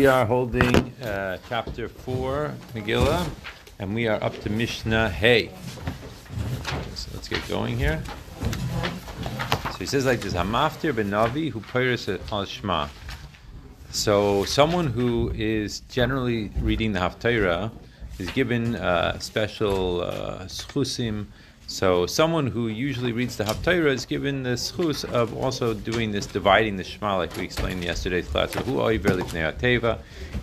We are holding uh, chapter 4, Megillah, and we are up to Mishnah Hey. So let's get going here. So he says like this Hamaftir benavi who peiris al Shema. So someone who is generally reading the Haftarah is given uh, special uh, schusim so someone who usually reads the Haftarah is given the schus of also doing this, dividing the Shema, like we explained in yesterday's class.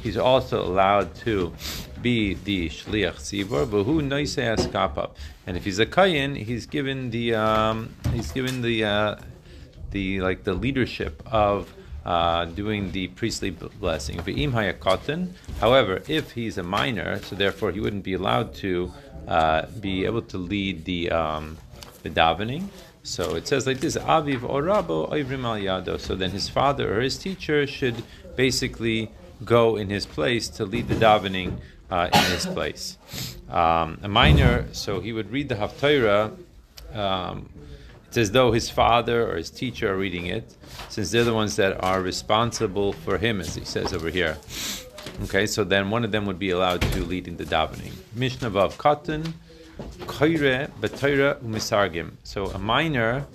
He's also allowed to be the shliach tzibur, but who noise askapap. And if he's a kayin, he's given the um, he's given the uh, the like the leadership of uh, doing the priestly blessing. However, if he's a minor, so therefore he wouldn't be allowed to uh, be able to lead the um, the davening. So it says like this: Aviv or Rabo Ivrim al Yado. So then his father or his teacher should basically go in his place to lead the davening uh, in his place. Um, a minor, so he would read the Haftarah. Um, it's as though his father or his teacher are reading it, since they're the ones that are responsible for him, as he says over here. Okay, so then one of them would be allowed to lead in the davening. Mishnah Vav Katan, Koire, B'Torah, Umisargim. So a minor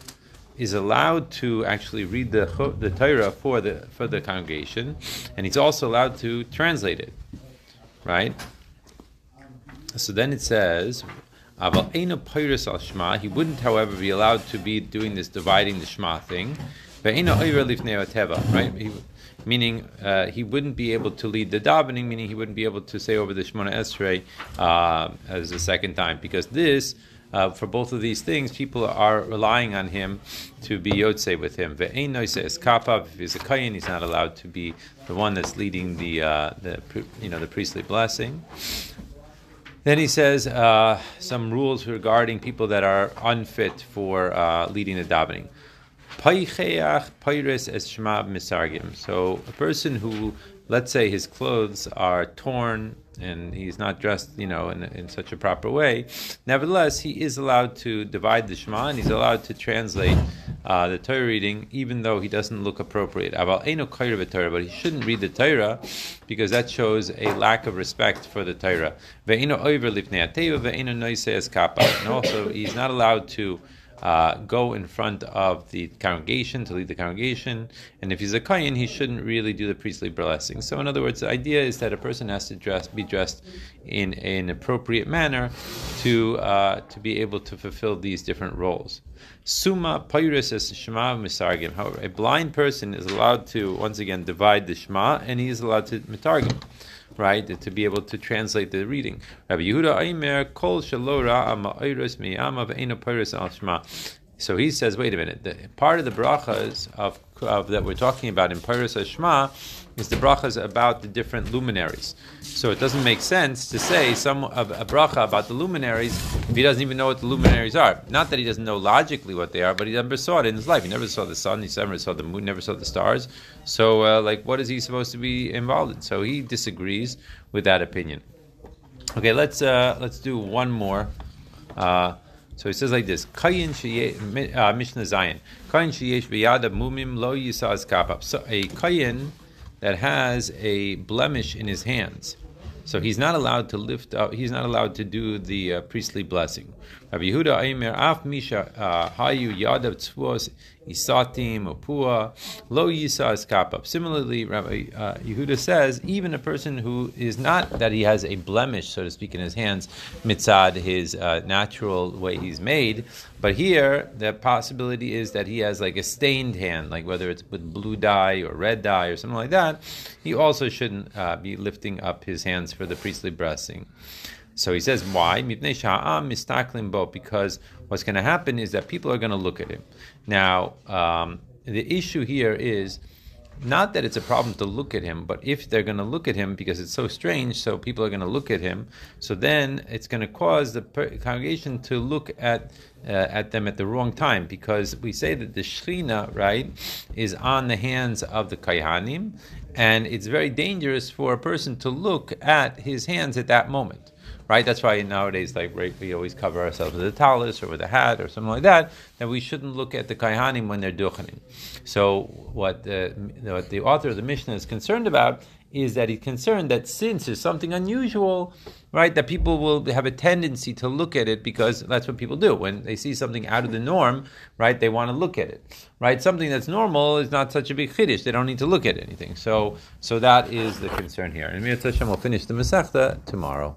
is allowed to actually read the the Torah for the for the congregation, and he's also allowed to translate it, right? So then it says, He wouldn't, however, be allowed to be doing this dividing the Shema thing. Right? He, meaning uh, he wouldn't be able to lead the davening, meaning he wouldn't be able to say over the Shemona Esrei uh, as a second time, because this. Uh, for both of these things, people are relying on him to be yotze with him. If he's a kayin, he's not allowed to be the one that's leading the, uh, the you know the priestly blessing. Then he says uh, some rules regarding people that are unfit for uh, leading the davening. So a person who, let's say, his clothes are torn and he's not dressed, you know, in, in such a proper way. Nevertheless, he is allowed to divide the Shema and he's allowed to translate uh, the Torah reading, even though he doesn't look appropriate. But he shouldn't read the Torah because that shows a lack of respect for the Torah. And also, he's not allowed to uh, go in front of the congregation to lead the congregation. And if he's a kohen, he shouldn't really do the priestly blessing. So, in other words, the idea is that a person has to dress, be dressed in an appropriate manner to uh, to be able to fulfill these different roles. Suma pyrus as shema misargim. However, a blind person is allowed to once again divide the shema, and he is allowed to mitargim right, to be able to translate the reading. Rabbi Yehuda Aimer Kol Shalora Pyrus Al Shema. So he says, wait a minute. The, part of the brachas of, of that we're talking about in Pyrus Shema is the brachas about the different luminaries. So it doesn't make sense to say some a, a bracha about the luminaries if he doesn't even know what the luminaries are. Not that he doesn't know logically what they are, but he never saw it in his life. He never saw the sun, he never saw the moon, never saw the stars. So, uh, like, what is he supposed to be involved in? So he disagrees with that opinion. Okay, let's uh, let's do one more. Uh, so he says like this: Kayin uh, Mishnah Zayin. Kayin sheyesh biyada mumim lo yisaz kapap. So a kayin that has a blemish in his hands. So he's not allowed to lift up, he's not allowed to do the uh, priestly blessing. Rabbi Yehuda Aimer, Af Misha uh, Hayu Yadav Tzvos Isatim Opua Lo Yisa Kapap. Similarly, Rabbi uh, Yehuda says, even a person who is not that he has a blemish, so to speak, in his hands, mitzad, his uh, natural way he's made, but here the possibility is that he has like a stained hand, like whether it's with blue dye or red dye or something like that, he also shouldn't uh, be lifting up his hands for the priestly blessing. So he says, why? Because what's going to happen is that people are going to look at him. Now, um, the issue here is not that it's a problem to look at him, but if they're going to look at him because it's so strange, so people are going to look at him, so then it's going to cause the congregation to look at uh, at them at the wrong time because we say that the Shechina, right, is on the hands of the Kayhanim, and it's very dangerous for a person to look at his hands at that moment right? That's why nowadays, like, right, we always cover ourselves with a talus or with a hat or something like that. That we shouldn't look at the kaihanim when they're duchening. So, what the what the author of the Mishnah is concerned about is that he's concerned that since there's something unusual, right, that people will have a tendency to look at it because that's what people do. When they see something out of the norm, right, they want to look at it. Right? Something that's normal is not such a big chiddush. They don't need to look at anything. So so that is the concern here. And Mir Hashem will finish the Masechta tomorrow.